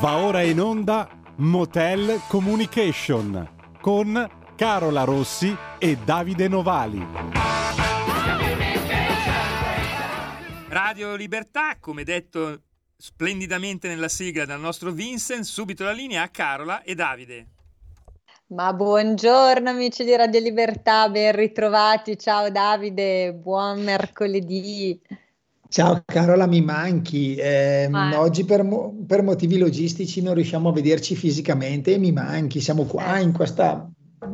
Va ora in onda Motel Communication con Carola Rossi e Davide Novali. Radio Libertà, come detto splendidamente nella sigla dal nostro Vincent, subito la linea a Carola e Davide. Ma buongiorno amici di Radio Libertà, ben ritrovati. Ciao Davide, buon mercoledì. Ciao Carola, mi manchi. Eh, oggi per, mo- per, motivi logistici non riusciamo a vederci fisicamente e mi manchi. Siamo qua in questa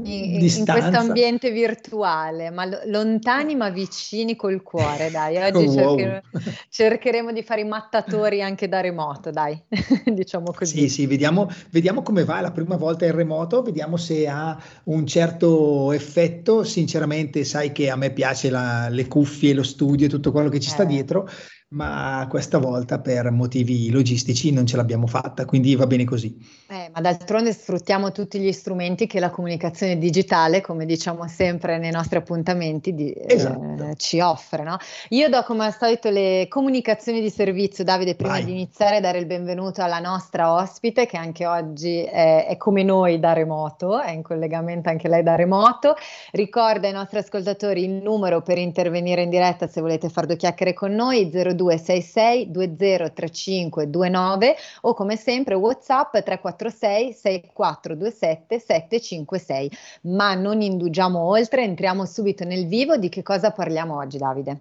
in, in questo ambiente virtuale, ma lontani ma vicini col cuore, dai. Oggi wow. cercheremo, cercheremo, di fare i mattatori anche da remoto, dai, diciamo così. Sì, sì, vediamo, vediamo, come va la prima volta in remoto, vediamo se ha un certo effetto. Sinceramente, sai che a me piace la, le cuffie, lo studio e tutto quello che ci sta eh. dietro ma questa volta per motivi logistici non ce l'abbiamo fatta, quindi va bene così. Eh, ma d'altronde sfruttiamo tutti gli strumenti che la comunicazione digitale, come diciamo sempre nei nostri appuntamenti, di, esatto. eh, ci offre. No? Io do come al solito le comunicazioni di servizio, Davide, prima Vai. di iniziare a dare il benvenuto alla nostra ospite, che anche oggi è, è come noi da remoto, è in collegamento anche lei da remoto. Ricorda ai nostri ascoltatori il numero per intervenire in diretta se volete fare due chiacchiere con noi, 02 0266 203529 o come sempre WhatsApp 346 6427 756. Ma non indugiamo oltre, entriamo subito nel vivo. Di che cosa parliamo oggi, Davide?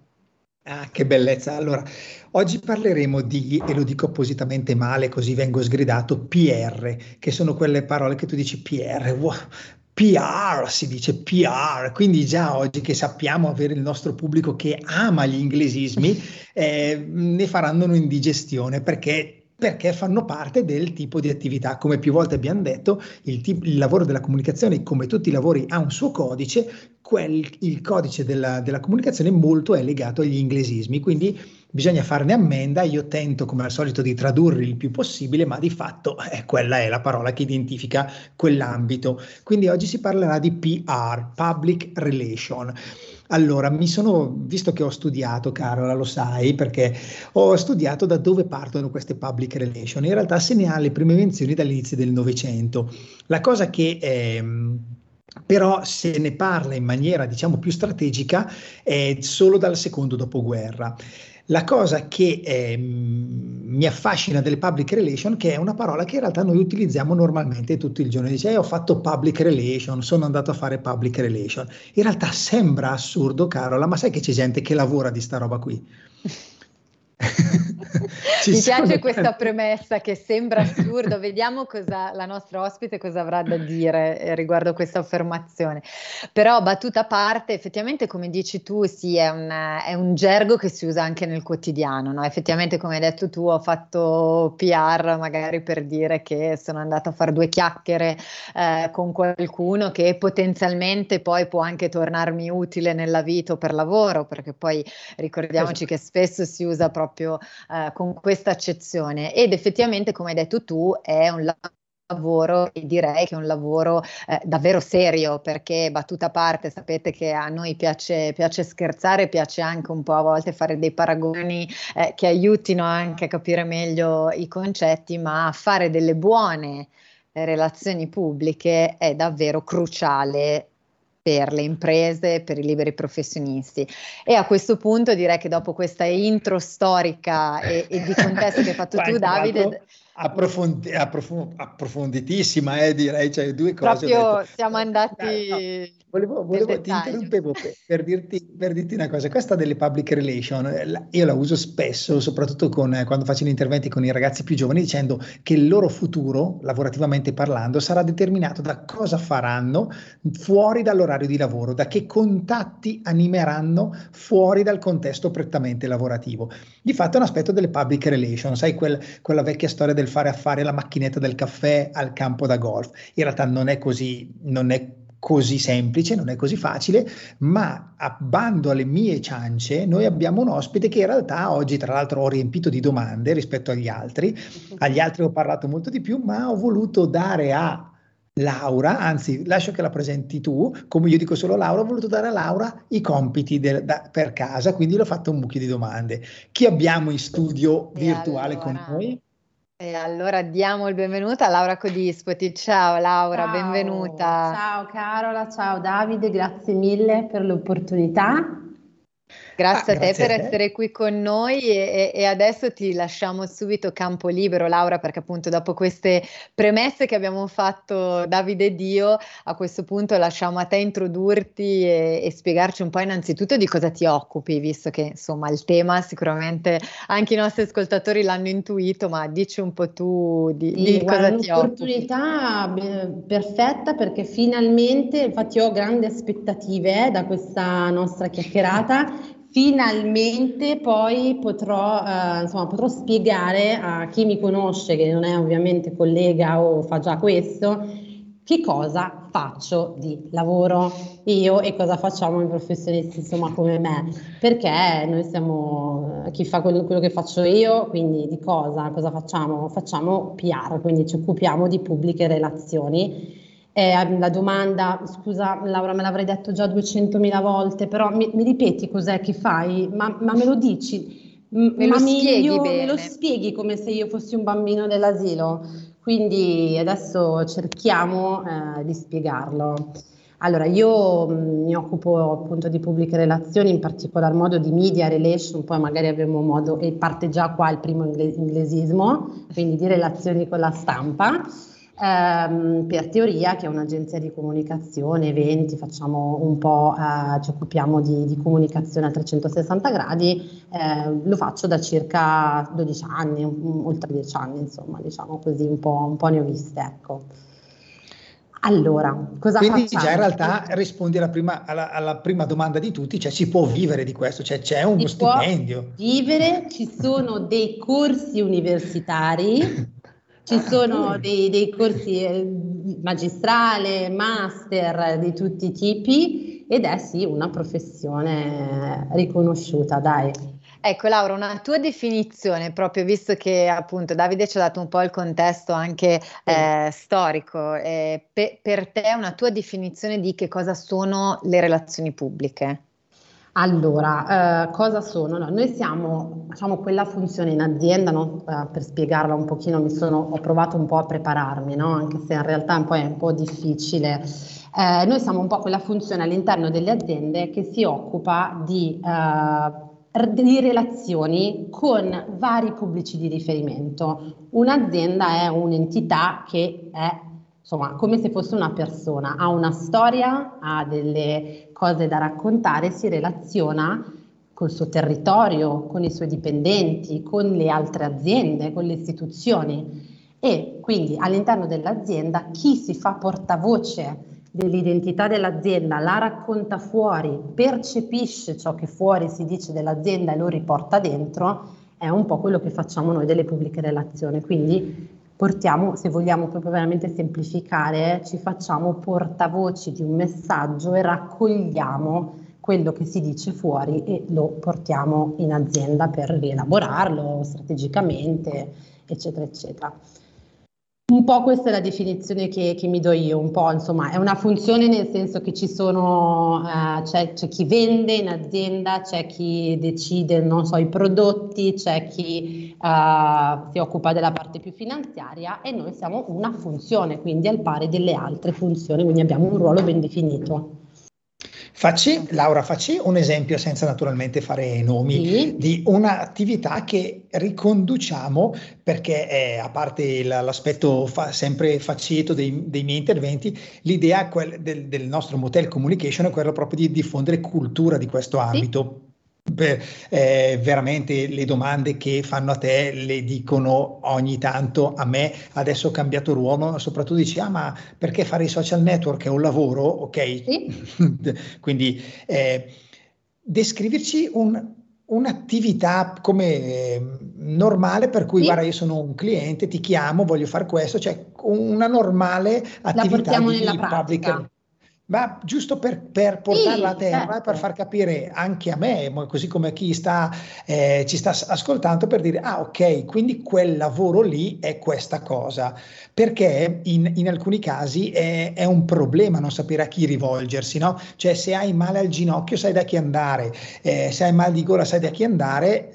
Ah, che bellezza. Allora, oggi parleremo di, e lo dico appositamente male, così vengo sgridato, PR, che sono quelle parole che tu dici PR, wow, PR, si dice PR, quindi già oggi che sappiamo avere il nostro pubblico che ama gli inglesismi, eh, ne faranno un'indigestione perché perché fanno parte del tipo di attività. Come più volte abbiamo detto, il, tipo, il, lavoro della comunicazione, come tutti i lavori, ha un suo codice, quel, il codice della, della comunicazione molto è legato agli inglesismi, quindi bisogna farne ammenda, io tento come al solito di tradurre il più possibile, ma di fatto eh, quella è la parola che identifica quell'ambito. Quindi oggi si parlerà di PR, Public Relation. Allora, mi sono, visto che ho studiato, Carola, lo sai, perché ho studiato da dove partono queste public relation. In realtà se ne ha le prime menzioni dall'inizio del Novecento. La cosa che... Ehm, però se ne parla in maniera diciamo più strategica è solo dal secondo dopoguerra. La cosa che eh, mi affascina delle public relation, che è una parola che in realtà noi utilizziamo normalmente tutto il giorno, dice eh, ho fatto public relation, sono andato a fare public relation. In realtà sembra assurdo, Carola, ma sai che c'è gente che lavora di sta roba qui? Mi piace questa premessa che sembra assurdo, vediamo cosa la nostra ospite cosa avrà da dire eh, riguardo questa affermazione. Però battuta a parte, effettivamente come dici tu, sì, è un, è un gergo che si usa anche nel quotidiano, no? effettivamente come hai detto tu ho fatto PR magari per dire che sono andata a fare due chiacchiere eh, con qualcuno che potenzialmente poi può anche tornarmi utile nella vita o per lavoro, perché poi ricordiamoci esatto. che spesso si usa proprio eh, con questa accezione. Ed effettivamente come hai detto tu è un lavoro e direi che è un lavoro eh, davvero serio perché battuta a parte sapete che a noi piace, piace, scherzare, piace anche un po' a volte fare dei paragoni eh, che aiutino anche a capire meglio i concetti, ma fare delle buone relazioni pubbliche è davvero cruciale per le imprese, per i liberi professionisti. E a questo punto direi che dopo questa intro storica e, e di contesto che hai fatto tu, Davide, approfondi- approf- approfonditissima, eh, direi, cioè due cose. Proprio siamo andati... No, no. Volevo, volevo ti interrompevo per, per, dirti, per, dirti, una cosa, questa delle public relation, eh, io la uso spesso, soprattutto con, eh, quando faccio gli interventi con i ragazzi più giovani, dicendo che il loro futuro, lavorativamente parlando, sarà determinato da cosa faranno fuori dall'orario di lavoro, da che contatti animeranno fuori dal contesto prettamente lavorativo. Di fatto è un aspetto delle public relation, sai quel, quella vecchia storia del del fare affari alla macchinetta del caffè al campo da golf. In realtà non è così, non è così semplice, non è così facile, ma a bando alle mie ciance, noi abbiamo un ospite che in realtà oggi, tra l'altro, ho riempito di domande rispetto agli altri. Agli altri ho parlato molto di più, ma ho voluto dare a Laura, anzi lascio che la presenti tu, come io dico solo Laura, ho voluto dare a Laura i compiti del, da, per casa, quindi l'ho fatto un mucchio di domande. Chi abbiamo in studio virtuale allora, con noi? E allora diamo il benvenuto a Laura Codispoti. Ciao Laura, ciao. benvenuta. Ciao Carola, ciao Davide, grazie mille per l'opportunità Grazie ah, a te grazie per a te. essere qui con noi e, e, adesso ti lasciamo subito campo libero Laura perché appunto dopo queste premesse che abbiamo fatto Davide e Dio a questo punto lasciamo a te introdurti e, e, spiegarci un po' innanzitutto di cosa ti occupi visto che insomma il tema sicuramente anche i nostri ascoltatori l'hanno intuito ma dici un po' tu di, sì, di cosa ti occupi. Un'opportunità perfetta perché finalmente infatti ho grandi aspettative eh, da questa nostra chiacchierata finalmente poi potrò, eh, insomma, potrò spiegare a chi mi conosce, che non è ovviamente collega o fa già questo, che cosa faccio di lavoro io e cosa facciamo i professionisti insomma come me. Perché noi siamo chi fa quello, quello, che faccio io quindi di cosa cosa facciamo? Facciamo PR quindi ci occupiamo di pubbliche relazioni eh, la domanda, scusa Laura, me l'avrei detto già 200.000 volte, però mi, mi ripeti cos'è che fai? Ma, ma me lo dici? Me ma lo spieghi bene. Me lo spieghi come se io fossi un bambino dell'asilo? Quindi adesso cerchiamo eh, di spiegarlo. Allora, io mh, mi occupo appunto di pubbliche relazioni, in particolar modo di media relation, poi magari avremo modo, e parte già qua il primo inglesismo, quindi di relazioni con la stampa ehm, per Teoria, che è un'agenzia di comunicazione, eventi, facciamo un po', eh, ci occupiamo di, di, comunicazione a 360 gradi, eh, lo faccio da circa 12 anni, oltre 10 anni, insomma, diciamo così, un po', un po ne ho viste, ecco. Allora, cosa Quindi facciamo? già in realtà rispondi alla prima, alla, alla prima, domanda di tutti, cioè si può vivere di questo, cioè c'è uno si stipendio. vivere, ci sono dei corsi universitari Ci sono dei, dei corsi eh, magistrale, master di tutti i tipi ed è sì una professione riconosciuta, dai. Ecco Laura, una tua definizione, proprio visto che appunto Davide ci ha dato un po' il contesto anche eh, storico, eh, pe- per te una tua definizione di che cosa sono le relazioni pubbliche? Allora, eh, cosa sono? No, noi siamo, facciamo quella funzione in azienda, no? eh, per spiegarla un pochino, sono, ho provato un po' a prepararmi, no? anche se in realtà poi è un po' difficile. Eh, noi siamo un po' quella funzione all'interno delle aziende che si occupa di, eh, di relazioni con vari pubblici di riferimento. Un'azienda è un'entità che è insomma, come se fosse una persona, ha una storia, ha delle cose da raccontare, si relaziona col suo territorio, con i suoi dipendenti, con le altre aziende, con le istituzioni e quindi all'interno dell'azienda chi si fa portavoce dell'identità dell'azienda, la racconta fuori, percepisce ciò che fuori si dice dell'azienda e lo riporta dentro, è un po' quello che facciamo noi delle pubbliche relazioni. Quindi portiamo, se vogliamo proprio veramente semplificare, ci facciamo portavoci di un messaggio e raccogliamo quello che si dice fuori e lo portiamo in azienda per rielaborarlo strategicamente, eccetera, eccetera. Un po' questa è la definizione che, che, mi do io, un po' insomma è una funzione nel senso che ci sono, eh, c'è, c'è, chi vende in azienda, c'è chi decide, non so, i prodotti, c'è chi eh, si occupa della parte più finanziaria e noi siamo una funzione, quindi al pari delle altre funzioni, quindi abbiamo un ruolo ben definito. Facci, Laura, facci un esempio senza naturalmente fare nomi sì. di un'attività che riconduciamo perché è, a parte l'aspetto fa, sempre facieto dei, dei, miei interventi, l'idea del, del, nostro motel communication è quella proprio di diffondere cultura di questo ambito. Sì per, eh, veramente le domande che fanno a te le dicono ogni tanto a me. Adesso ho cambiato ruolo soprattutto dici ah ma perché fare i social network? È un lavoro? Ok. Sì. quindi eh, descriverci un, un'attività come eh, normale per cui sì. guarda io sono un cliente ti chiamo voglio fare questo. Cioè una normale attività di public ma giusto per, per portarla sì, a terra, certo. per far capire anche a me, così come a chi sta, eh, ci sta ascoltando, per dire, ah ok, quindi quel lavoro lì è questa cosa, perché in, in alcuni casi è, è, un problema non sapere a chi rivolgersi, no? Cioè se hai male al ginocchio sai da chi andare, eh, se hai mal di gola sai da chi andare,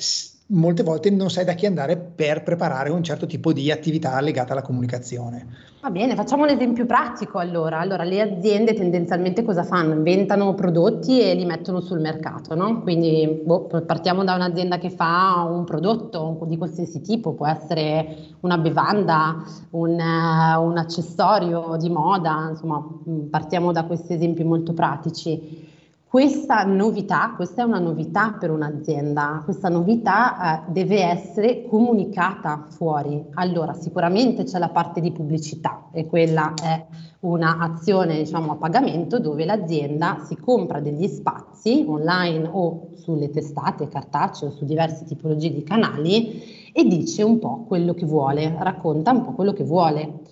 molte volte non sai da chi andare per preparare un certo tipo di attività legata alla comunicazione. Va bene, facciamo un esempio pratico allora. Allora, le aziende tendenzialmente cosa fanno? Inventano prodotti e li mettono sul mercato, no? Quindi boh, partiamo da un'azienda che fa un prodotto di qualsiasi tipo, può essere una bevanda, un, un accessorio di moda, insomma, partiamo da questi esempi molto pratici. Questa novità, questa è una novità per un'azienda, questa novità eh, deve essere comunicata fuori. Allora, sicuramente c'è la parte di pubblicità e quella è un'azione diciamo, a pagamento dove l'azienda si compra degli spazi online o sulle testate cartacee o su diverse tipologie di canali e dice un po' quello che vuole, racconta un po' quello che vuole.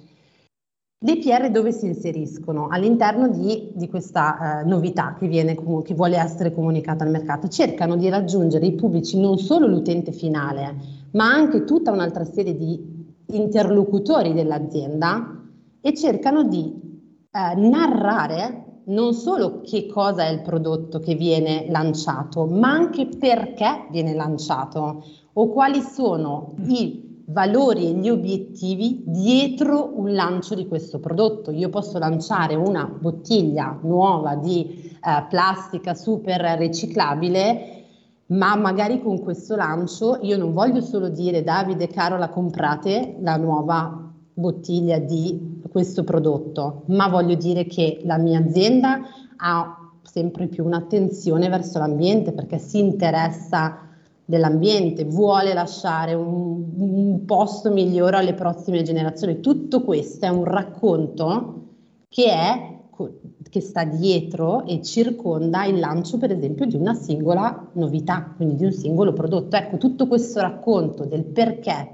Le PR dove si inseriscono? All'interno di, di questa eh, novità che, viene, che vuole essere comunicata al mercato, cercano di raggiungere i pubblici non solo l'utente finale, ma anche tutta un'altra serie di interlocutori dell'azienda e cercano di eh, narrare non solo che cosa è il prodotto che viene lanciato, ma anche perché viene lanciato o quali sono i valori e gli obiettivi dietro un lancio di questo prodotto. Io posso lanciare una bottiglia nuova di eh, plastica super riciclabile, ma magari con questo lancio io non voglio solo dire Davide e Carola comprate la nuova bottiglia di questo prodotto, ma voglio dire che la mia azienda ha sempre più un'attenzione verso l'ambiente perché si interessa dell'ambiente, vuole lasciare un, un, posto migliore alle prossime generazioni. Tutto questo è un racconto che, è, che sta dietro e circonda il lancio, per esempio, di una singola novità, quindi di un singolo prodotto. Ecco, tutto questo racconto del perché,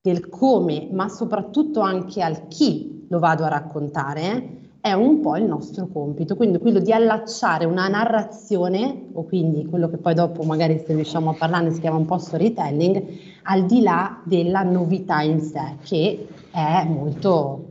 del come, ma soprattutto anche al chi lo vado a raccontare, è un po' il nostro compito, quindi quello di allacciare una narrazione, o quindi quello che poi dopo magari se riusciamo a parlarne si chiama un po' storytelling, al di là della novità in sé, che è molto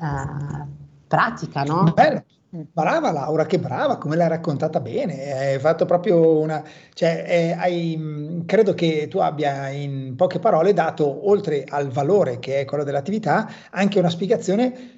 eh, pratica, no? Beh, brava Laura, che brava, come l'hai raccontata bene, hai fatto proprio una... Cioè, eh, hai, credo che tu abbia in poche parole dato, oltre al valore che è quello dell'attività, anche una spiegazione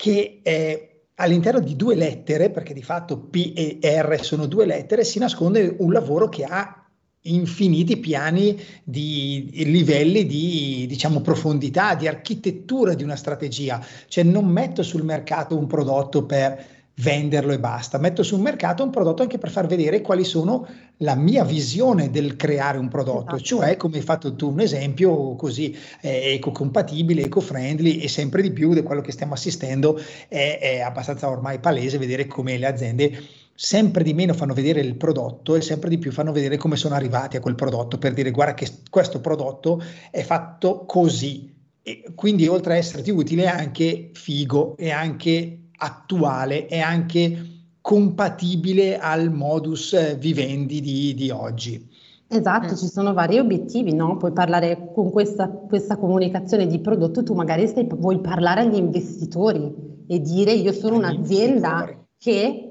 che eh, all'interno di due lettere, perché di fatto P e R sono due lettere, si nasconde un lavoro che ha infiniti piani di livelli di diciamo profondità, di architettura di una strategia, cioè non metto sul mercato un prodotto per venderlo e basta. Metto sul mercato un prodotto anche per far vedere quali sono la mia visione del creare un prodotto, esatto. cioè come hai fatto tu un esempio così eh, eco-compatibile, eco-friendly e sempre di più di quello che stiamo assistendo è, è abbastanza ormai palese vedere come le aziende sempre di meno fanno vedere il prodotto e sempre di più fanno vedere come sono arrivati a quel prodotto per dire guarda che questo prodotto è fatto così e quindi oltre a esserti utile è anche figo e anche attuale e anche compatibile al modus vivendi di, di oggi. Esatto, mm. ci sono vari obiettivi, no? Puoi parlare con questa, questa comunicazione di prodotto, tu magari stai, vuoi parlare agli investitori e dire io sono un'azienda che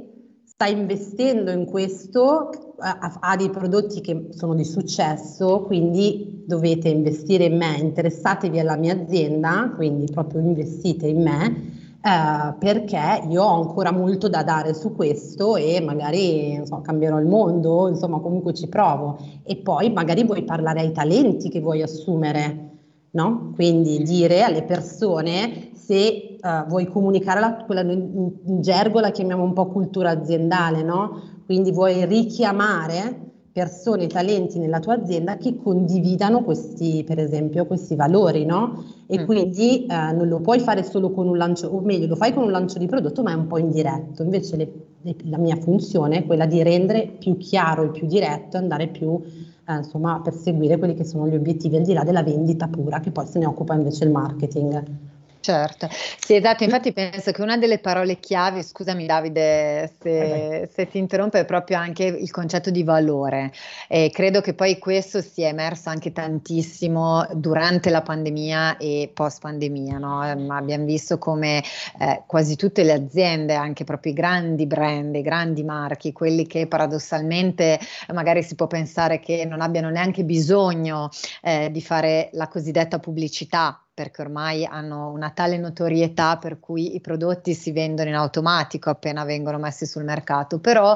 sta investendo in questo, ha, ha, dei prodotti che sono di successo, quindi dovete investire in me, interessatevi alla mia azienda, quindi proprio investite in me eh, perché io ho ancora molto da dare su questo e magari so, cambierò il mondo, insomma comunque ci provo e poi magari vuoi parlare ai talenti che vuoi assumere, no? Quindi dire alle persone se uh, vuoi comunicare la, quella in, in gergo la chiamiamo un po' cultura aziendale, no? Quindi vuoi richiamare persone, talenti nella tua azienda che condividano questi, per esempio, questi valori, no? E mm. quindi eh, non lo puoi fare solo con un lancio, o meglio, lo fai con un lancio di prodotto, ma è un po' indiretto. Invece le, le, la mia funzione è quella di rendere più chiaro e più diretto, andare più, eh, insomma, a perseguire quelli che sono gli obiettivi al di là della vendita pura, che poi se ne occupa invece il marketing. Certo, sì esatto, infatti penso che una delle parole chiave, scusami Davide se, se ti interrompo, è proprio anche il concetto di valore. E credo che poi questo sia emerso anche tantissimo durante la pandemia e post pandemia, no? Ehm, abbiamo visto come eh, quasi tutte le aziende, anche proprio i grandi brand, i grandi marchi, quelli che paradossalmente magari si può pensare che non abbiano neanche bisogno eh, di fare la cosiddetta pubblicità perché ormai hanno una tale notorietà per cui i prodotti si vendono in automatico appena vengono messi sul mercato, però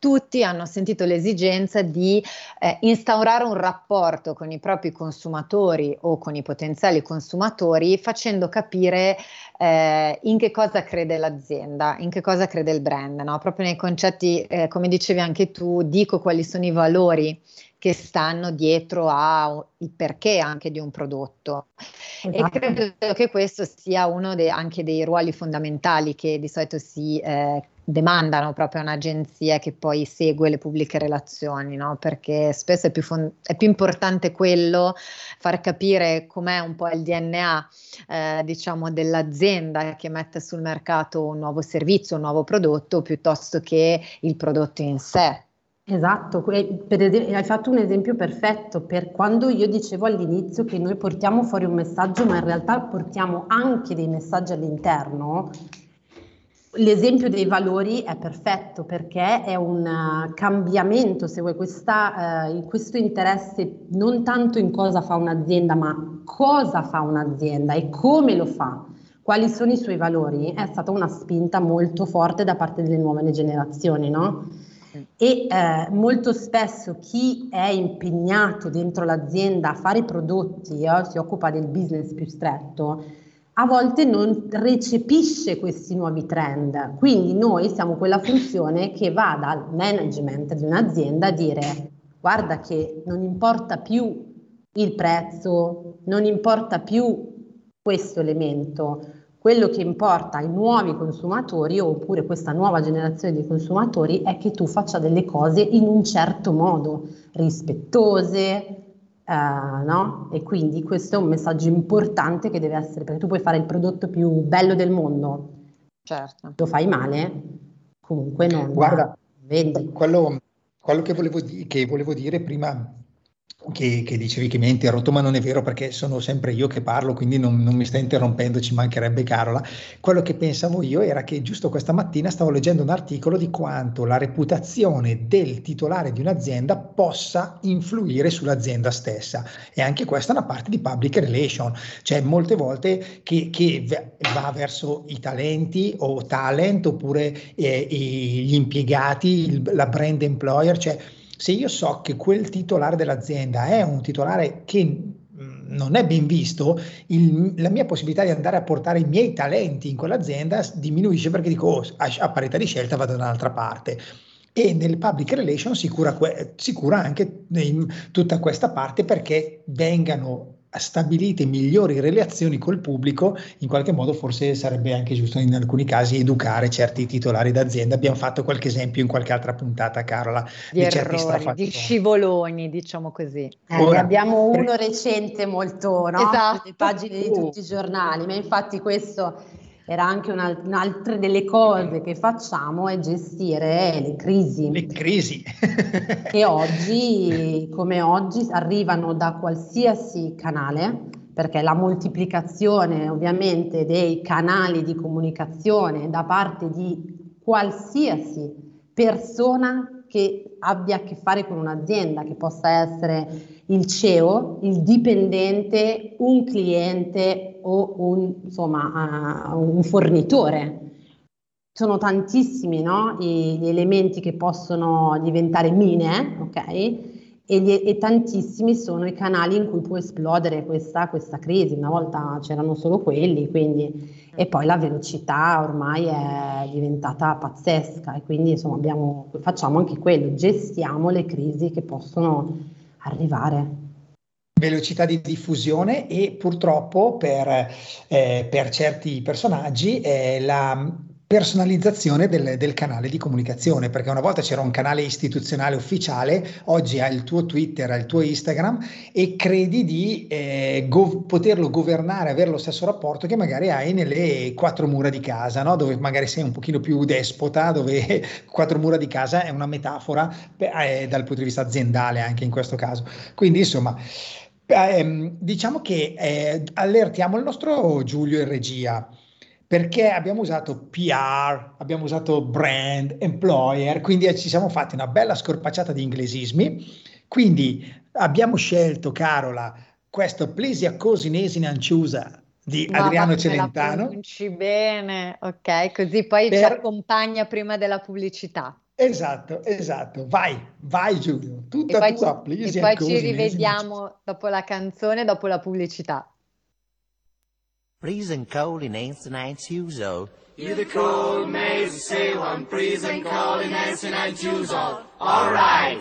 tutti hanno sentito l'esigenza di eh, instaurare un rapporto con i propri consumatori o con i potenziali consumatori facendo capire eh, in che cosa crede l'azienda, in che cosa crede il brand, no? proprio nei concetti, eh, come dicevi anche tu, dico quali sono i valori che stanno dietro al perché anche di un prodotto. Esatto. E credo che questo sia uno de, anche dei ruoli fondamentali che di solito si eh, demandano proprio a un'agenzia che poi segue le pubbliche relazioni, no? perché spesso è più, fond- è più, importante quello, far capire com'è un po' il DNA eh, diciamo dell'azienda che mette sul mercato un nuovo servizio, un nuovo prodotto, piuttosto che il prodotto in sé. Esatto, esempio, hai fatto un esempio perfetto per quando io dicevo all'inizio che noi portiamo fuori un messaggio, ma in realtà portiamo anche dei messaggi all'interno. L'esempio dei valori è perfetto perché è un uh, cambiamento, se vuoi, questa, uh, questo interesse non tanto in cosa fa un'azienda, ma cosa fa un'azienda e come lo fa, quali sono i suoi valori, è stata una spinta molto forte da parte delle nuove generazioni, no? E eh, molto spesso chi è impegnato dentro l'azienda a fare prodotti, eh, si occupa del business più stretto, a volte non recepisce questi nuovi trend. Quindi noi siamo quella funzione che va dal management di un'azienda a dire guarda che non importa più il prezzo, non importa più questo elemento, quello che importa ai nuovi consumatori oppure questa nuova generazione di consumatori è che tu faccia delle cose in un certo modo, rispettose, eh, no? E quindi questo è un messaggio importante che deve essere, perché tu puoi fare il prodotto più bello del mondo, certo. lo fai male, comunque non Guarda, vendi. Quello, quello che, volevo, che volevo dire prima che, che, dicevi che mi hai interrotto, ma non è vero perché sono sempre io che parlo, quindi non, non, mi sta interrompendo, ci mancherebbe Carola. Quello che pensavo io era che giusto questa mattina stavo leggendo un articolo di quanto la reputazione del titolare di un'azienda possa influire sull'azienda stessa e anche questa è una parte di public relation, cioè molte volte che, che va verso i talenti o talent oppure eh, gli impiegati, il, la brand employer, cioè se io so che quel titolare dell'azienda è un titolare che mm, non è ben visto, il, la mia possibilità di andare a portare i miei talenti in quell'azienda diminuisce perché dico oh, a, parità di scelta vado da un'altra parte. E nel public relation si cura, si cura anche tutta questa parte perché vengano stabilite migliori relazioni col pubblico, in qualche modo forse sarebbe anche giusto in alcuni casi educare certi titolari d'azienda. Abbiamo fatto qualche esempio in qualche altra puntata, Carola, di, di certi errori, di scivoloni, diciamo così. Eh, Ora, abbiamo uno recente molto, no? Esatto. Le pagine di tutti i giornali, ma infatti questo era anche un'altra delle cose che facciamo è gestire le crisi. Le crisi. che oggi, come oggi, arrivano da qualsiasi canale, perché la moltiplicazione ovviamente dei canali di comunicazione da parte di qualsiasi persona che abbia a che fare con un'azienda, che possa essere il CEO, il dipendente, un cliente o un, insomma, uh, un fornitore. Sono tantissimi no? gli elementi che possono diventare mine, ok? E, e, tantissimi sono i canali in cui può esplodere questa, questa crisi. Una volta c'erano solo quelli, quindi, e poi la velocità ormai è diventata pazzesca e quindi insomma abbiamo, facciamo anche quello, gestiamo le crisi che possono arrivare. Velocità di diffusione e purtroppo per, eh, per certi personaggi eh, la, personalizzazione del, del, canale di comunicazione, perché una volta c'era un canale istituzionale ufficiale, oggi hai il tuo Twitter, hai il tuo Instagram e credi di eh, gov- poterlo governare, avere lo stesso rapporto che magari hai nelle quattro mura di casa, no? dove magari sei un pochino più despota, dove quattro mura di casa è una metafora eh, dal punto di vista aziendale anche in questo caso. Quindi insomma... Ehm, diciamo che eh, allertiamo il nostro Giulio in regia perché abbiamo usato PR, abbiamo usato brand, employer, quindi ci siamo fatti una bella scorpacciata di inglesismi. Quindi abbiamo scelto, Carola, questo Plesia Cosinesine Anciusa di Ma Adriano Celentano. Pronunci bene, ok, così poi per... ci accompagna prima della pubblicità. Esatto, esatto. Vai, vai Giulio, tutta e tua, ci, please. E poi ci rivediamo dopo la canzone, dopo la pubblicità. Prison cold in Anson shoes old. You the cold maze say one prison cold in Anson shoes old. All right.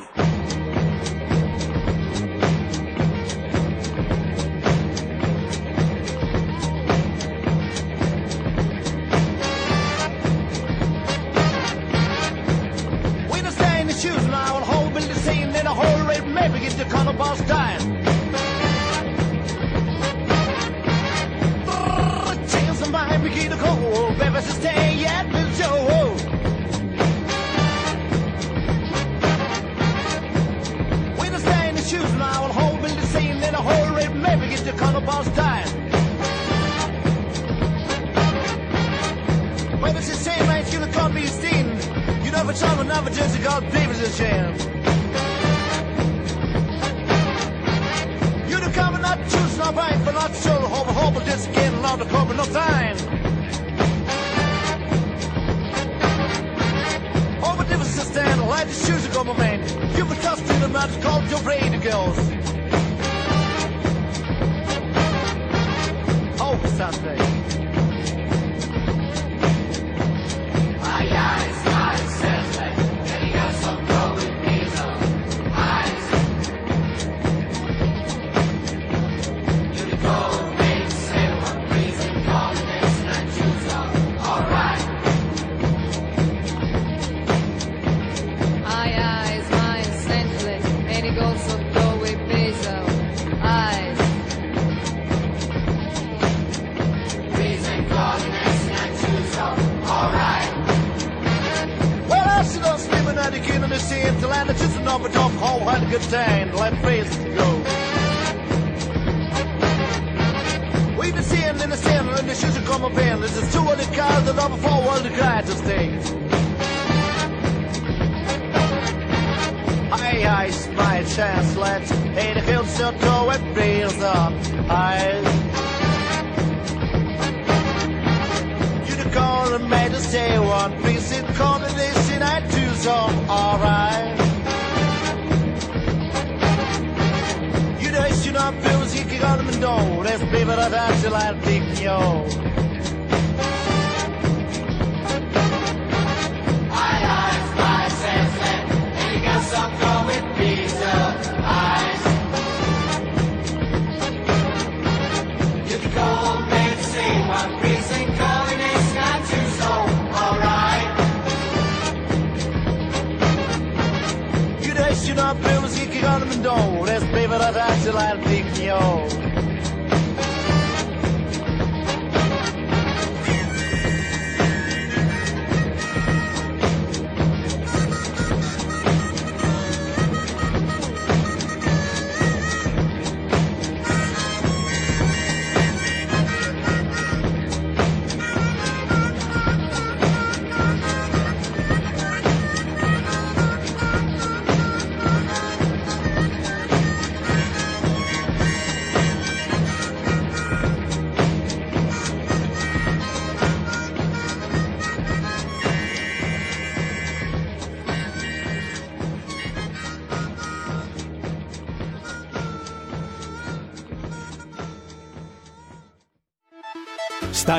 When I stay in the Shoes and I will hold Billy the same, then a whole rape maybe get the color boss dying. We're ever the door. With in I will hold the scene in a hurry, maybe get the color boss a shame I ain't gonna call me seen. You never just. You come and not choose, but not sure, hope, hope, just getting out the cover, no time. Why the shoes go, my man? You were trusting to the mud, called your radio girls. Oh, Sunday. My eyes. Time, let face go. We've been seeing in the center and the shoes are come up in. This is two of the cars that are before one the to stay. Aye, aye, my chance, let's hey, the hills shall go and breeze up. Call and made to stay one piece in coordination, I do so, alright. my bills, you can go to my door. There's people that I still like dick yo. you know, bills, you can go to the door. There's paper that I still like yo.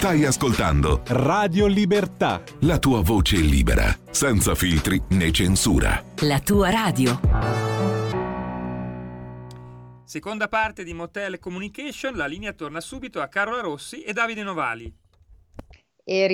Stai ascoltando Radio Libertà. La tua voce libera, senza filtri né censura. La tua radio. Seconda parte di Motel Communication, la linea torna subito a Carola Rossi e Davide Novali. E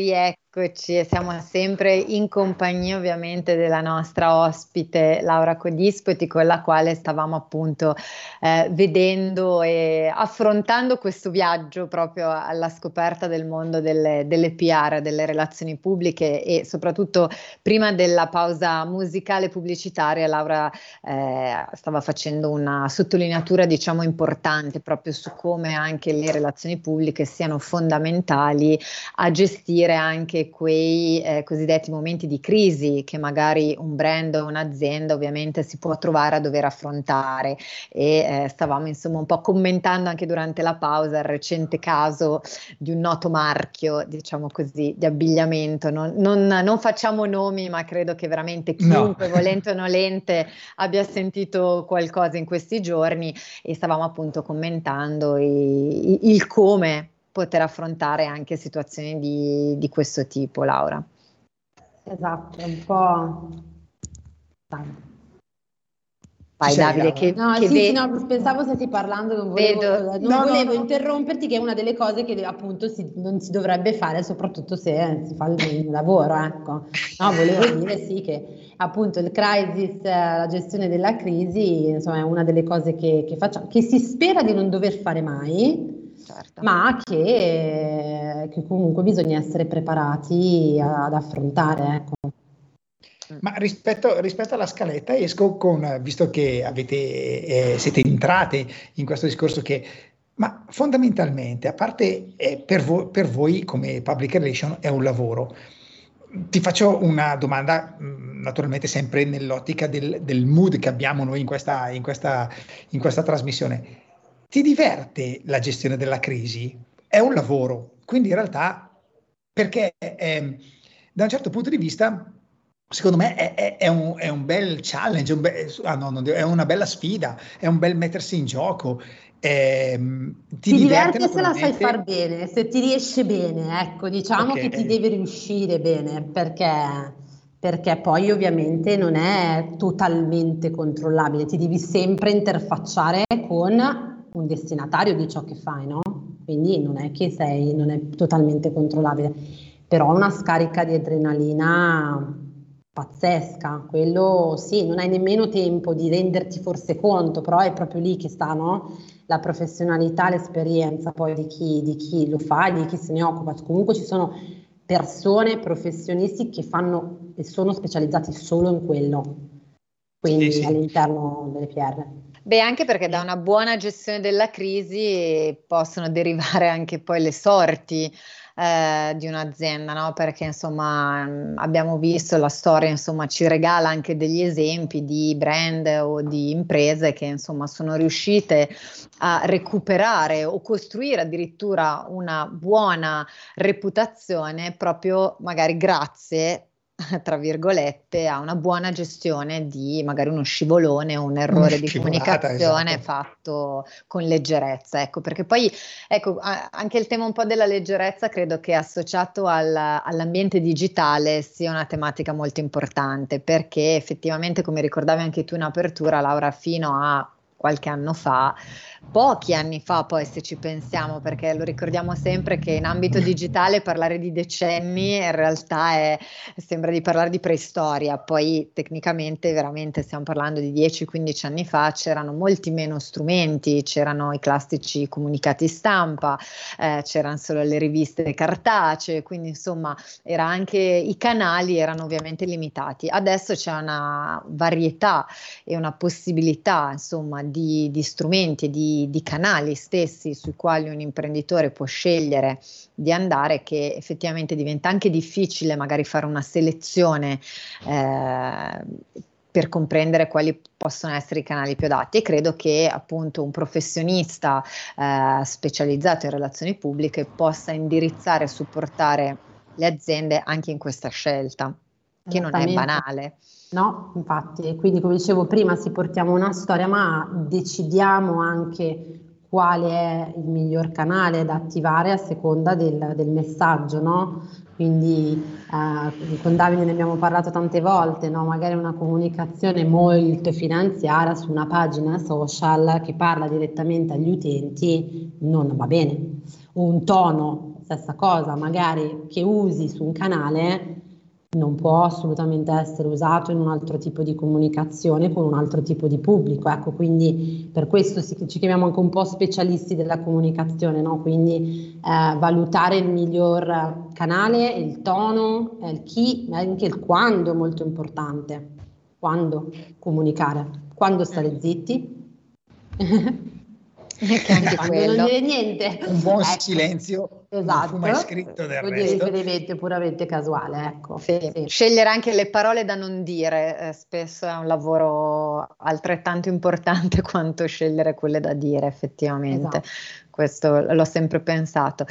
rieccoci, siamo sempre in compagnia ovviamente della nostra ospite Laura Codispoti con la quale stavamo appunto eh, vedendo e affrontando questo viaggio proprio alla scoperta del mondo delle, delle PR, delle relazioni pubbliche e soprattutto prima della pausa musicale pubblicitaria Laura eh, stava facendo una sottolineatura diciamo importante proprio su come anche le relazioni pubbliche siano fondamentali a gestire anche quei eh, cosiddetti momenti di crisi che magari un brand o un'azienda ovviamente si può trovare a dover affrontare. E eh, stavamo insomma un po' commentando anche durante la pausa il recente caso di un noto marchio diciamo così di abbigliamento. Non, non, non facciamo nomi ma credo che veramente chiunque no. volente o nolente abbia sentito qualcosa in questi giorni. E stavamo appunto commentando i, il come poter affrontare anche situazioni di, di questo tipo, Laura. Esatto, un po'... Vai Davide, che, no, che sì, ve- sì, no, pensavo stessi parlando, non volevo, Vedo. non No, volevo no, no. interromperti, che è una delle cose che appunto si- non si dovrebbe fare, soprattutto se si fa il, il lavoro, ecco. No, volevo dire sì che appunto il crisis, eh, la gestione della crisi, insomma, è una delle cose che, che facciamo, che si spera di non dover fare mai, Certo. ma che, che comunque bisogna essere preparati ad affrontare, ecco. Ma rispetto, rispetto alla scaletta esco con, visto che avete, eh, siete entrate in questo discorso che, ma fondamentalmente, a parte eh, per, vo- per voi come public relation è un lavoro, ti faccio una domanda, mh, naturalmente sempre nell'ottica del, del mood che abbiamo noi in questa, in questa, in questa trasmissione. Ti diverte la gestione della crisi? È un lavoro, quindi in realtà, perché ehm, da un certo punto di vista, secondo me è, è- è un, è un bel challenge, un be- ah, no, non è una bella sfida, è un bel mettersi in gioco. ehm, ti, Ti diverte se la sai far bene, se ti riesce bene, ecco, diciamo Ok. che ti deve riuscire bene, perché, perché poi ovviamente non è totalmente controllabile, ti devi sempre interfacciare con un destinatario di ciò che fai, no? Quindi non è che sei, non è totalmente controllabile, però una scarica di adrenalina pazzesca, quello sì, non hai nemmeno tempo di renderti forse conto, però è proprio lì che sta, no? La professionalità, l'esperienza poi di chi, di chi lo fa, di chi se ne occupa. Comunque ci sono persone, professionisti che fanno e sono specializzati solo in quello, quindi Sì, sì. all'interno delle PR. Beh, anche perché da una buona gestione della crisi possono derivare anche poi le sorti eh, di un'azienda, no? Perché insomma mh, abbiamo visto la storia, insomma, ci regala anche degli esempi di brand o di imprese che insomma sono riuscite a recuperare o costruire addirittura una buona reputazione proprio magari grazie tra virgolette, a una buona gestione di magari uno scivolone o un errore di comunicazione esatto. fatto con leggerezza. Ecco, perché poi ecco, anche il tema un po' della leggerezza credo che associato al- all'ambiente digitale sia una tematica molto importante, perché effettivamente, come ricordavi anche tu in apertura, Laura, fino a qualche anno fa pochi anni fa, poi se ci pensiamo, perché lo ricordiamo sempre che in ambito digitale parlare di decenni in realtà è, sembra di parlare di preistoria, poi tecnicamente veramente stiamo parlando di 10-15 anni fa, c'erano molti meno strumenti, c'erano i classici comunicati stampa, eh, c'erano solo le riviste cartacee, quindi insomma anche i canali erano ovviamente limitati. Adesso c'è una varietà e una possibilità insomma di, di strumenti e di di, canali stessi sui quali un imprenditore può scegliere di andare che effettivamente diventa anche difficile magari fare una selezione eh, per comprendere quali possono essere i canali più adatti. E credo che appunto un professionista eh, specializzato in relazioni pubbliche possa indirizzare e supportare le aziende anche in questa scelta, che non è banale. No, infatti, quindi come dicevo prima, si portiamo una storia, ma decidiamo anche quale è il miglior canale da attivare a seconda del, del messaggio, no? Quindi eh, con Davide ne abbiamo parlato tante volte, no? magari una comunicazione molto finanziaria su una pagina social che parla direttamente agli utenti non va bene. Un tono, stessa cosa, magari che usi su un canale non può assolutamente essere usato in un altro tipo di comunicazione con un altro tipo di pubblico. Ecco, quindi per questo ci chiamiamo anche un po' specialisti della comunicazione, no? quindi eh, valutare il miglior canale, il tono, il chi, ma anche il quando è molto importante. Quando comunicare, quando stare zitti. che anche quello. non dire niente. Un buon ecco. silenzio esatto. mai scritto del Vuol resto. dire riferimento puramente casuale, ecco. Sì. Sì. Scegliere anche le parole da non dire, eh, spesso è un lavoro altrettanto importante quanto scegliere quelle da dire, effettivamente. Esatto. Questo l'ho sempre pensato.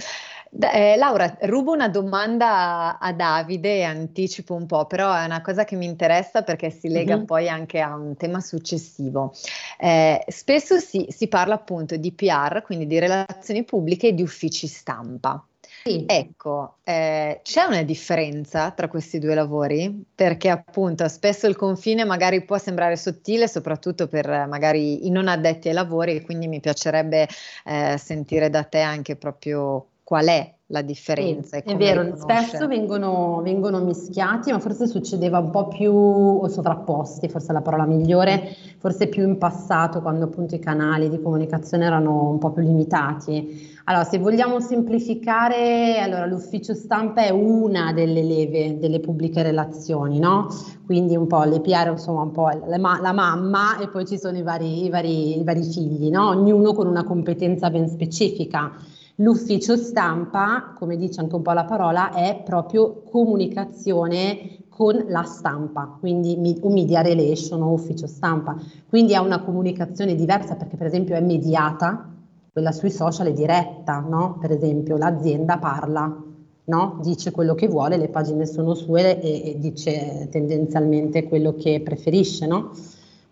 Eh, Laura, rubo una domanda a, Davide e anticipo un po', però è una cosa che mi interessa perché si lega mm-hmm. poi anche a un tema successivo. Eh, spesso si, si, parla appunto di PR, quindi di relazioni pubbliche e di uffici stampa. Sì. Ecco, eh, c'è una differenza tra questi due lavori? Perché appunto spesso il confine magari può sembrare sottile, soprattutto per magari i non addetti ai lavori, e quindi mi piacerebbe eh, sentire da te anche proprio qual è la differenza. Sì, è vero, spesso vengono, vengono, mischiati, ma forse succedeva un po' più o sovrapposti, forse è la parola migliore, forse più in passato, quando appunto i canali di comunicazione erano un po' più limitati. Allora, se vogliamo semplificare, allora l'ufficio stampa è una delle leve delle pubbliche relazioni, no? Quindi un po' le PR, insomma, un po' la, la mamma e poi ci sono i vari, i vari, i vari figli, no? Ognuno con una competenza ben specifica. L'ufficio stampa, come dice anche un po' la parola, è proprio comunicazione con la stampa, quindi un media relation o ufficio stampa. Quindi ha una comunicazione diversa perché per esempio è mediata, quella sui social è diretta, no? Per esempio l'azienda parla, no? Dice quello che vuole, le pagine sono sue e, e dice tendenzialmente quello che preferisce, no?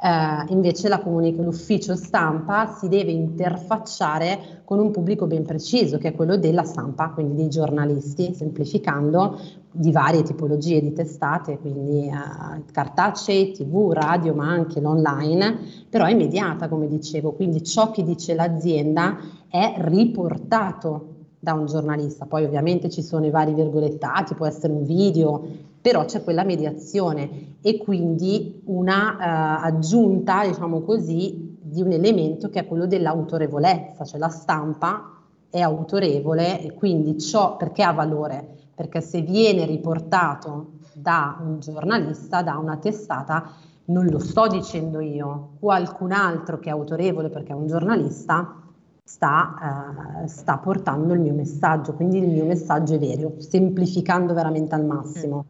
Eh, invece comunica- l'ufficio stampa si deve interfacciare con un pubblico ben preciso, che è quello della stampa, quindi dei giornalisti, semplificando, di varie tipologie di testate, quindi eh, cartacei, tv, radio, ma anche l'online, però è immediata, come dicevo, quindi ciò che dice l'azienda è riportato da un giornalista. Poi ovviamente ci sono i vari virgolettati, può essere un video, però c'è quella mediazione e quindi una uh, aggiunta, diciamo così, di un elemento che è quello dell'autorevolezza, cioè la stampa è autorevole e quindi ciò perché ha valore? Perché se viene riportato da un giornalista, da una testata, non lo sto dicendo io, qualcun altro che è autorevole perché è un giornalista sta, eh, sta portando il mio messaggio, quindi il mio messaggio è vero, semplificando veramente al massimo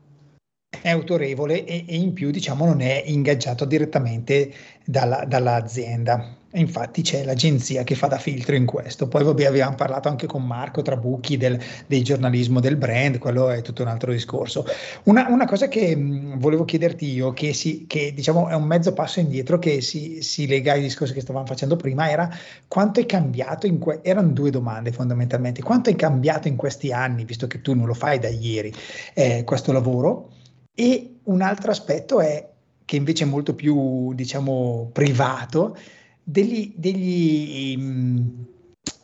è autorevole e, e, in più diciamo non è ingaggiato direttamente dalla, dall'azienda. Infatti c'è l'agenzia che fa da filtro in questo. Poi vabbè, abbiamo parlato anche con Marco Trabucchi del, del giornalismo del brand, quello è tutto un altro discorso. Una, una cosa che mh, volevo chiederti io, che, si, che diciamo è un mezzo passo indietro che si, si, lega ai discorsi che stavamo facendo prima, era quanto è cambiato in que- erano due domande fondamentalmente, quanto è cambiato in questi anni, visto che tu non lo fai da ieri, eh, questo lavoro? E un altro aspetto è che invece è molto più, diciamo, privato, degli, degli um,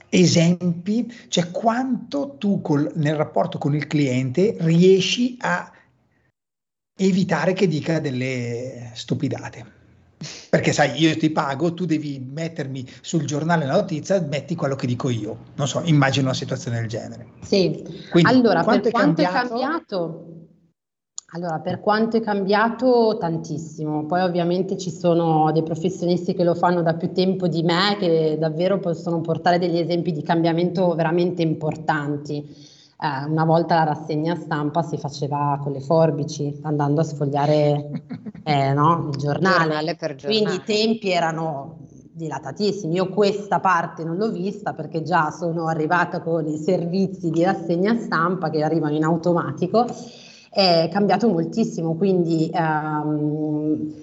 esempi, cioè quanto tu col, nel rapporto con il cliente riesci a evitare che dica delle stupidate. Perché sai, io ti pago, tu devi mettermi sul giornale la notizia, metti quello che dico io. Non so, immagino una situazione del genere. Sì, Quindi, allora per quanto è cambiato? È cambiato allora, per quanto è cambiato tantissimo, poi ovviamente ci sono dei professionisti che lo fanno da più tempo di me che davvero possono portare degli esempi di cambiamento veramente importanti. Eh, una volta la rassegna stampa si faceva con le forbici, andando a sfogliare eh, no, il giornale, giornale quindi i tempi erano dilatatissimi. Io questa parte non l'ho vista perché già sono arrivata con i servizi di rassegna stampa che arrivano in automatico è cambiato moltissimo, quindi um,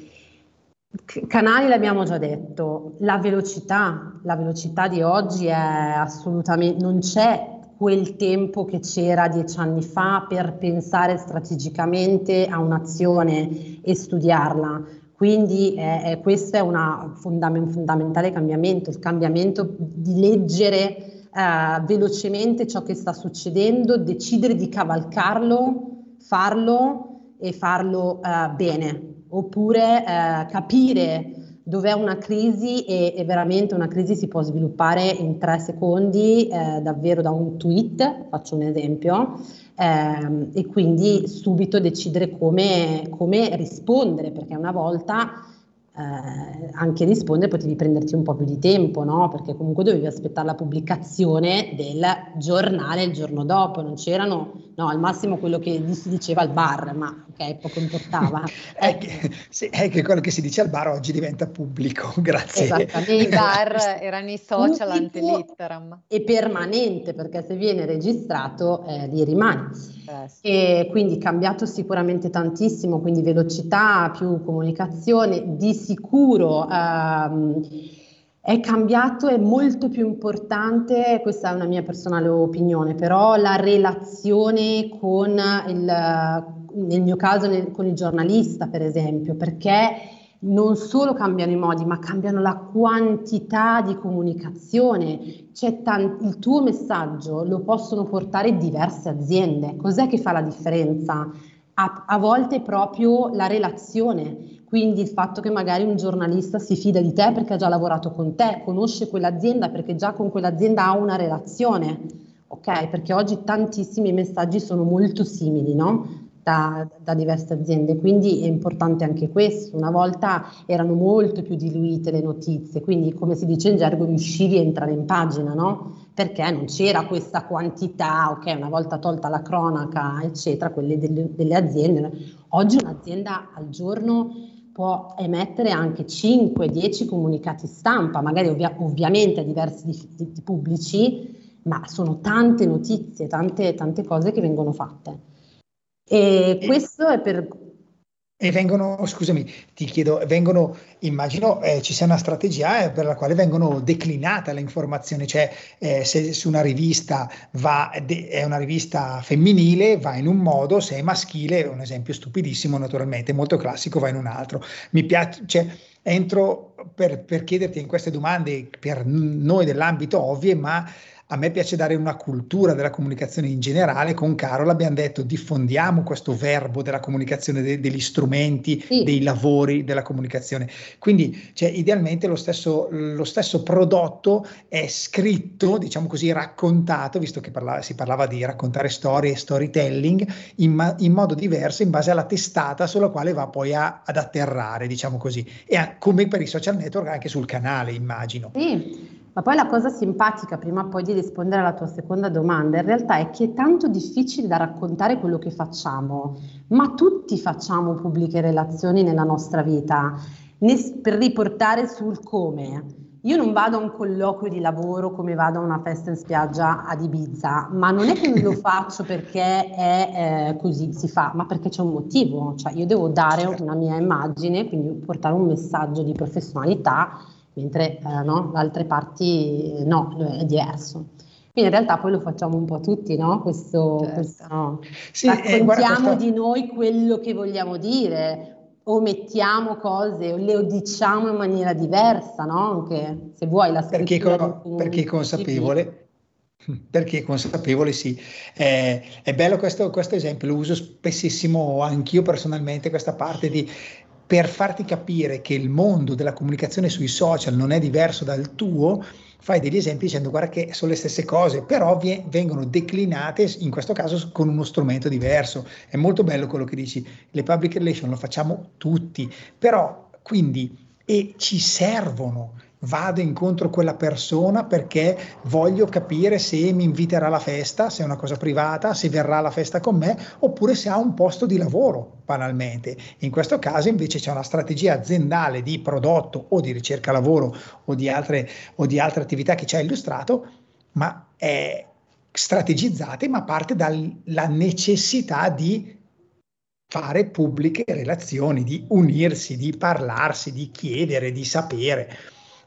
canali l'abbiamo già detto, la velocità, la velocità di oggi è assolutamente, non c'è quel tempo che c'era dieci anni fa per pensare strategicamente a un'azione e studiarla. Quindi eh, questo è un fondamentale cambiamento, il cambiamento di leggere eh, velocemente ciò che sta succedendo, decidere di cavalcarlo farlo e farlo uh, bene, oppure uh, capire dov'è una crisi e, e, veramente una crisi si può sviluppare in tre secondi, eh, davvero da un tweet, faccio un esempio, eh, e quindi subito decidere come, come rispondere, perché una volta eh, anche rispondere potevi prenderti un po' più di tempo, no? Perché comunque dovevi aspettare la pubblicazione del giornale il giorno dopo, non c'erano, no, al massimo quello che si diceva al bar, ma ok, poco importava. è, che, sì, è, che, quello che si dice al bar oggi diventa pubblico, grazie. Esattamente. I bar erano i social ante litteram. E permanente, perché se viene registrato eh, lì rimane. Eh, sì. E quindi cambiato sicuramente tantissimo, quindi velocità, più comunicazione, di sicuro ehm, è cambiato, è molto più importante, questa è una mia personale opinione, però la relazione con il, nel mio caso nel, con il giornalista per esempio, perché non solo cambiano i modi, ma cambiano la quantità di comunicazione. Cioè, tan- il tuo messaggio lo possono portare diverse aziende. Cos'è che fa la differenza? A, a volte proprio la relazione. Quindi il fatto che magari un giornalista si fida di te perché ha già lavorato con te, conosce quell'azienda perché già con quell'azienda ha una relazione, ok? Perché oggi tantissimi messaggi sono molto simili, no? Da, da, diverse aziende, quindi è importante anche questo. Una volta erano molto più diluite le notizie, quindi come si dice in gergo riuscivi a entrare in pagina, no? Perché non c'era questa quantità, ok, una volta tolta la cronaca, eccetera, quelle delle, delle aziende. Oggi un'azienda al giorno può emettere anche 5-10 comunicati stampa, magari ovvia- ovviamente a diversi di, di, di pubblici, ma sono tante notizie, tante, tante cose che vengono fatte. E questo è per e vengono, scusami, ti chiedo, vengono, immagino eh, ci sia una strategia eh, per la quale vengono declinate le informazioni, cioè eh, se su una rivista va, è una rivista femminile va in un modo, se è maschile, un esempio stupidissimo naturalmente, molto classico, va in un altro. Mi piace, cioè, entro per, per chiederti in queste domande per noi dell'ambito ovvie, ma a me piace dare una cultura della comunicazione in generale. Con Carola abbiamo detto diffondiamo questo verbo della comunicazione, de- degli strumenti, sì. dei lavori della comunicazione. Quindi, cioè, idealmente lo stesso, lo stesso, prodotto è scritto, diciamo così, raccontato, visto che parlava, si parlava di raccontare storie e storytelling, in, ma- in, modo diverso in base alla testata sulla quale va poi a- ad atterrare, diciamo così. E a- come per i social network anche sul canale, immagino. Sì. Ma poi la cosa simpatica, prima poi di rispondere alla tua seconda domanda, in realtà è che è tanto difficile da raccontare quello che facciamo, ma tutti facciamo pubbliche relazioni nella nostra vita per riportare sul come. Io non vado a un colloquio di lavoro come vado a una festa in spiaggia ad Ibiza, ma non è che lo faccio perché è eh, così si fa, ma perché c'è un motivo, cioè io devo dare una mia immagine, quindi portare un messaggio di professionalità mentre eh, no, altre parti no, è diverso. Quindi in realtà poi lo facciamo un po' tutti, no? Questo, certo. questo no? Sì, raccontiamo eh, di noi quello che vogliamo dire, omettiamo cose o le diciamo in maniera diversa, no? Anche se vuoi la perché, con, perché consapevole. Perché consapevole, sì. Eh, è bello questo, questo esempio, lo uso spessissimo anch'io personalmente, questa parte di per farti capire che il mondo della comunicazione sui social non è diverso dal tuo, fai degli esempi dicendo guarda che sono le stesse cose, però vi- vengono declinate in questo caso con uno strumento diverso. È molto bello quello che dici, le public relations lo facciamo tutti, però quindi e ci servono vado incontro a quella persona perché voglio capire se mi inviterà alla festa, se è una cosa privata, se verrà alla festa con me, oppure se ha un posto di lavoro, banalmente. In questo caso invece c'è una strategia aziendale di prodotto o di ricerca lavoro o di altre, o di altre attività che ci ha illustrato, ma è strategizzate, ma parte dalla necessità di fare pubbliche relazioni, di unirsi, di parlarsi, di chiedere, di sapere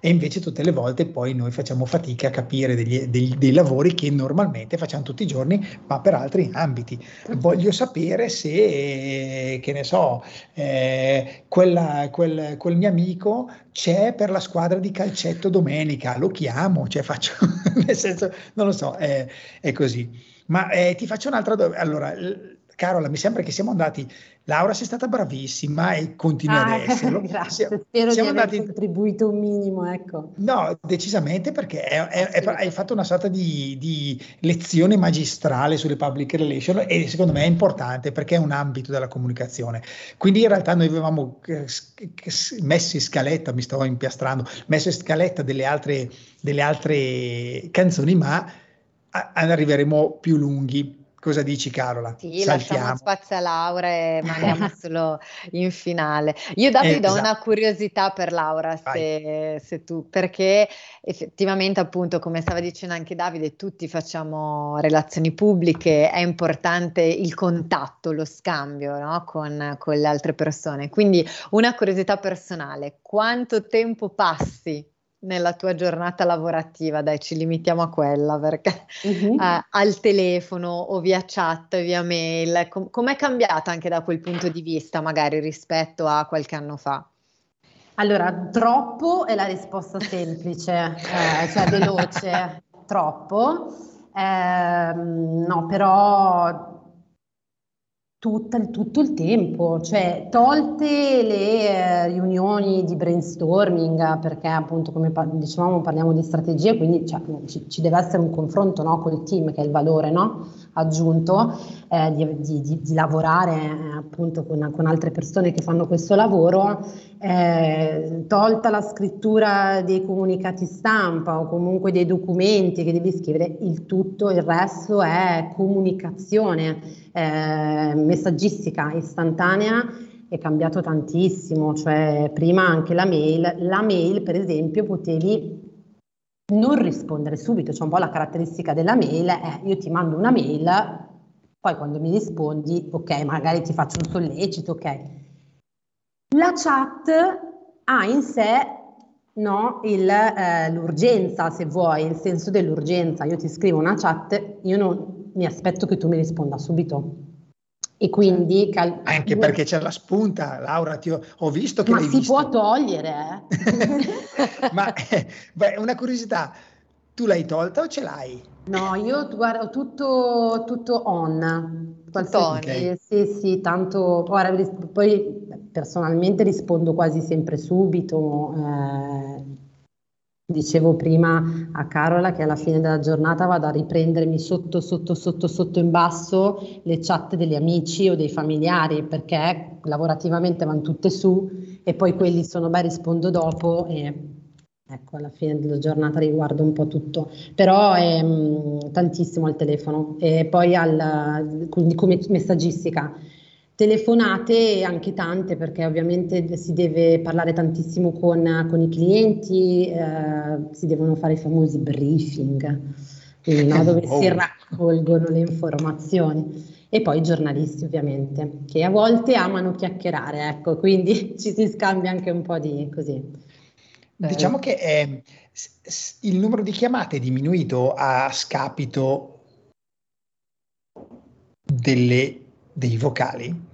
e invece tutte le volte poi noi facciamo fatica a capire degli, dei, dei, lavori che normalmente facciamo tutti i giorni, ma per altri ambiti. Voglio sapere se, che ne so, eh, quella, quel, quel, mio amico c'è per la squadra di calcetto domenica, lo chiamo, cioè faccio, nel senso, non lo so, è, è così. Ma eh, ti faccio un'altra domanda. Allora, Carola, mi sembra che siamo andati. Laura, sei stata bravissima e continua ah, ad esserlo. Grazie, spero siamo di aver andati... contribuito un minimo. Ecco. No, decisamente perché è, è, è, hai fatto una sorta di, di, lezione magistrale sulle public relations e secondo me è importante perché è un ambito della comunicazione. Quindi in realtà noi avevamo eh, messo in scaletta, mi sto impiastrando, messo in scaletta delle altre, delle altre canzoni, ma arriveremo più lunghi Cosa dici Carola? Sì, Saltiamo. lasciamo spazio a Laura e mandiamo solo in finale. Io Davide eh, ho una curiosità per Laura, se, se, tu, perché effettivamente appunto come stava dicendo anche Davide, tutti facciamo relazioni pubbliche, è importante il contatto, lo scambio no? con, con le altre persone. Quindi una curiosità personale, quanto tempo passi nella tua giornata lavorativa, dai, ci limitiamo a quella perché uh-huh. eh, al telefono o via chat, via mail, com- com'è cambiata anche da quel punto di vista, magari rispetto a qualche anno fa? Allora, troppo è la risposta semplice, eh, cioè veloce, troppo. Eh, no, però tutta, tutto il tempo, cioè tolte le eh, riunioni di brainstorming, perché appunto come pa- dicevamo parliamo di strategie, quindi cioè, ci, ci, deve essere un confronto no, col team che è il valore no, aggiunto eh, di, di, di, lavorare eh, appunto con, con, altre persone che fanno questo lavoro, eh, tolta la scrittura dei comunicati stampa o comunque dei documenti che devi scrivere, il tutto, il resto è comunicazione eh, messaggistica istantanea è cambiato tantissimo, cioè prima anche la mail, la mail per esempio potevi non rispondere subito, c'è un po' la caratteristica della mail è io ti mando una mail, poi quando mi rispondi, ok, magari ti faccio un sollecito, ok. La chat ha in sé no, il, eh, l'urgenza, se vuoi, il senso dell'urgenza. Io ti scrivo una chat, io non, mi aspetto che tu mi risponda subito. E quindi cal- anche perché c'è la spunta, Laura, ti ho, ho visto che Ma si visto. può togliere. Eh? Ma eh, beh, una curiosità, tu l'hai tolta o ce l'hai? No, io guardo tutto, tutto on. Okay. Sì, sì, tanto guarda, poi personalmente rispondo quasi sempre subito. Eh, Dicevo prima a Carola che alla fine della giornata vado a riprendermi sotto, sotto, sotto, sotto in basso le chat degli amici o dei familiari perché lavorativamente vanno tutte su e poi quelli sono, beh, rispondo dopo e ecco, alla fine della giornata riguardo un po' tutto. Però è mh, mm, tantissimo al telefono e poi al, quindi come messaggistica telefonate anche tante perché ovviamente si deve parlare tantissimo con, con i clienti, eh, si devono fare i famosi briefing, quindi, no, dove oh. si raccolgono le informazioni. E poi i giornalisti ovviamente, che a volte amano chiacchierare, ecco, quindi ci si scambia anche un po' di così. Diciamo che eh, il numero di chiamate è diminuito a scapito delle, dei vocali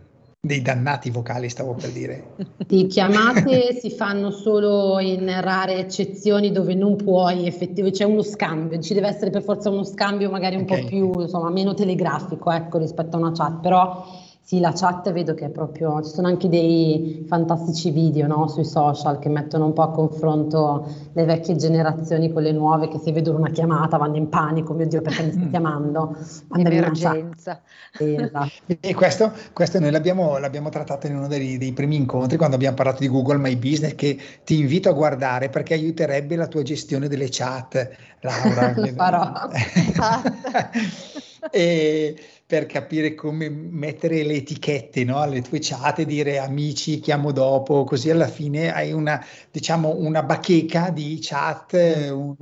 Dei dannati vocali, stavo per dire. Di chiamate si fanno solo in rare eccezioni dove non puoi effettivamente, c'è uno scambio, ci deve essere per forza uno scambio magari un okay. po' più, insomma, meno telegrafico, ecco, rispetto a una chat, però sì, la chat vedo che è proprio, ci sono anche dei fantastici video no, sui social che mettono un po' a confronto le vecchie generazioni con le nuove che se vedono una chiamata vanno in panico, mio Dio perché mi stai chiamando? Emergenza. Esatto. E questo, questo noi l'abbiamo, l'abbiamo, trattato in uno dei, dei, primi incontri quando abbiamo parlato di Google My Business che ti invito a guardare perché aiuterebbe la tua gestione delle chat, Laura. Lo farò. e per capire come mettere le etichette no, alle tue chat e dire amici, chiamo dopo, così alla fine hai una, diciamo, una bacheca di chat un,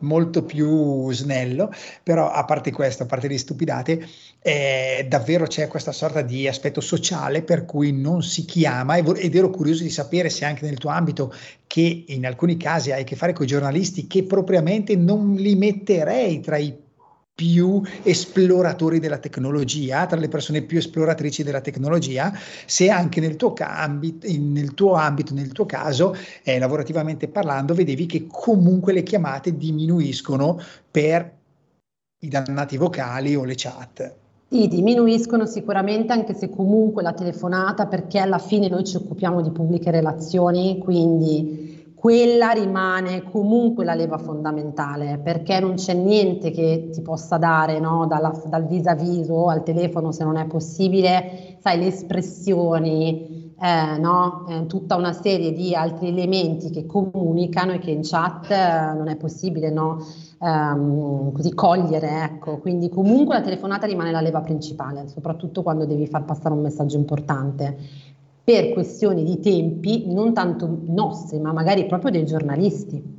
molto più snello, però a parte questo, a parte le stupidate, eh, davvero c'è questa sorta di aspetto sociale per cui non si chiama ed ero curioso di sapere se anche nel tuo ambito che in alcuni casi hai a che fare con i giornalisti che propriamente non li metterei tra i più esploratori della tecnologia, tra le persone più esploratrici della tecnologia, se anche nel tuo, ambito, nel tuo ambito, nel tuo caso, eh, lavorativamente parlando, vedevi che comunque le chiamate diminuiscono per i dannati vocali o le chat. Sì, diminuiscono sicuramente anche se comunque la telefonata, perché alla fine noi ci occupiamo di pubbliche relazioni, quindi quella rimane comunque la leva fondamentale perché non c'è niente che ti possa dare no, dalla, dal vis a viso al telefono se non è possibile, sai, le espressioni, eh, no? eh, tutta una serie di altri elementi che comunicano e che in chat eh, non è possibile no? ehm, così cogliere. Ecco. Quindi comunque la telefonata rimane la leva principale, soprattutto quando devi far passare un messaggio importante per questioni di tempi non tanto nostri, ma magari proprio dei giornalisti.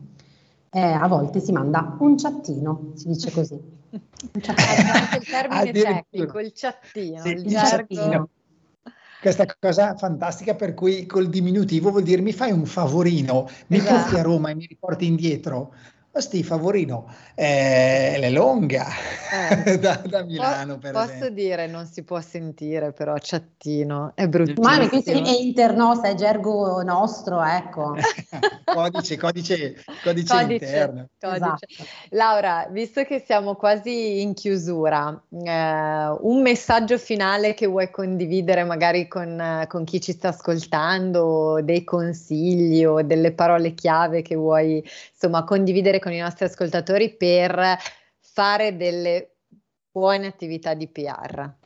Eh, a volte si manda un chattino, si dice così. Un chattino. anche il termine tecnico, il chattino. Sì, il, il chattino. Questa cosa fantastica per cui col diminutivo vuol dire mi fai un favorino, mi esatto. porti a Roma e mi riporti indietro. Sti favorino, eh, è longa eh. da, da, Milano. Po- posso esempio. dire, non si può sentire però chattino, è brutto. Ma questo è interno, è gergo nostro, ecco. codice, codice, codice, codice interno. Codice. Esatto. Laura, visto che siamo quasi in chiusura, eh, un messaggio finale che vuoi condividere magari con, con chi ci sta ascoltando, dei consigli o delle parole chiave che vuoi insomma condividere con i nostri ascoltatori per fare delle buone attività di PR.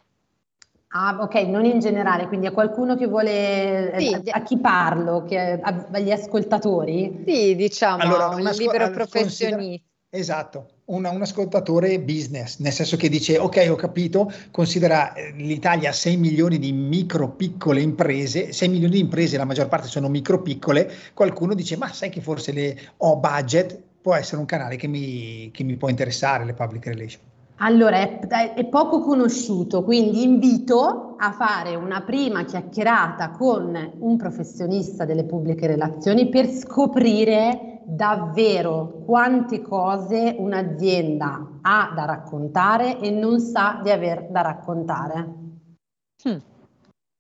Ah, ok, non in generale, quindi a qualcuno che vuole, sì, a, a, chi parlo, che, a, agli ascoltatori? Sì, diciamo, allora, un libero professionista. Esatto, un, un, ascoltatore business, nel senso che dice ok ho capito, considera eh, l'Italia 6 milioni di micro piccole imprese, 6 milioni di imprese, la maggior parte sono micro piccole, qualcuno dice ma sai che forse le ho budget, può essere un canale che mi, che mi può interessare, le public relations. Allora, è, è, poco conosciuto, quindi invito a fare una prima chiacchierata con un professionista delle pubbliche relazioni per scoprire davvero quante cose un'azienda ha da raccontare e non sa di aver da raccontare. Hmm.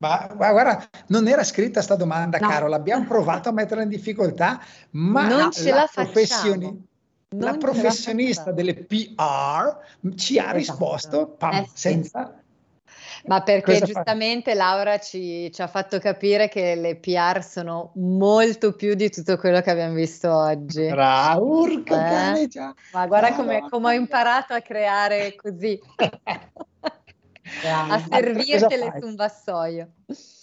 Ma, ma, guarda, non era scritta sta domanda, no. caro, l'abbiamo provato a metterla in difficoltà, ma non ce la, la professioni- la professionista delle PR ci ha esatto. risposto pam, eh, senza ma perché Cosa giustamente fa? Laura ci, ci, ha fatto capire che le PR sono molto più di tutto quello che abbiamo visto oggi. Bravo, urca eh? Ma guarda come, come, ho imparato a creare così. a servirtele su un vassoio.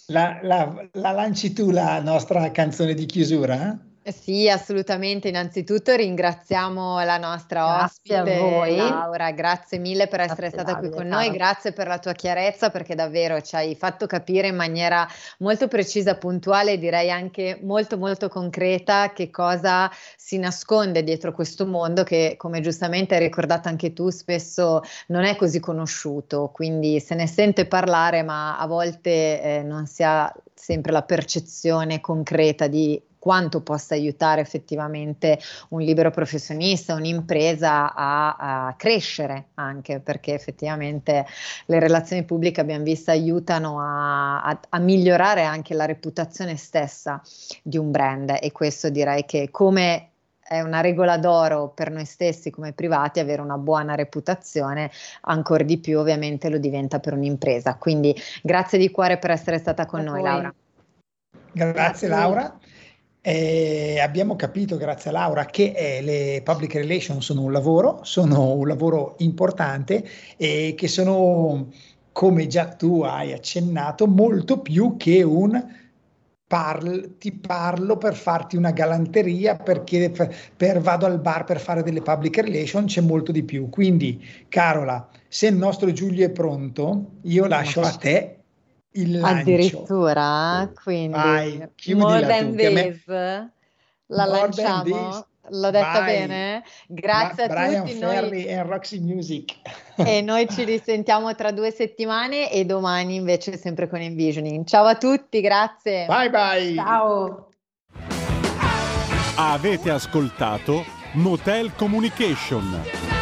La, la, la lanci tu la nostra canzone di chiusura? Eh? Sì, assolutamente. Innanzitutto ringraziamo la nostra grazie ospite Laura, grazie mille per essere grazie stata qui con noi, grazie per la tua chiarezza perché davvero ci hai fatto capire in maniera molto precisa, puntuale e direi anche molto molto concreta che cosa si nasconde dietro questo mondo che come giustamente hai ricordato anche tu spesso non è così conosciuto, quindi se ne sente parlare ma a volte eh, non si ha sempre la percezione concreta di quanto possa aiutare effettivamente un libero professionista, un'impresa a, a crescere anche, perché effettivamente le relazioni pubbliche abbiamo visto aiutano a, a, a migliorare anche la reputazione stessa di un brand e questo direi che come è una regola d'oro per noi stessi come privati avere una buona reputazione, ancora di più ovviamente lo diventa per un'impresa. Quindi grazie di cuore per essere stata con noi, Laura. Grazie, grazie. Laura. Eh, abbiamo capito, grazie a Laura, che eh, le public relations sono un lavoro, sono un lavoro importante e che sono, come già tu hai accennato, molto più che un parl- ti parlo per farti una galanteria perché per, per, vado al bar per fare delle public relations, c'è molto di più. Quindi, Carola, se il nostro Giulio è pronto, io lascio a te il lancio. Addirittura, quindi Vai, more than this, la more lanciamo. L'ho detta Vai. bene? Grazie Ma a Brian tutti. Ferry Noi... e Roxy Music. e noi ci risentiamo tra due settimane e domani invece sempre con Envisioning. Ciao a tutti, grazie. Bye bye. Ciao. Avete ascoltato Motel Communication.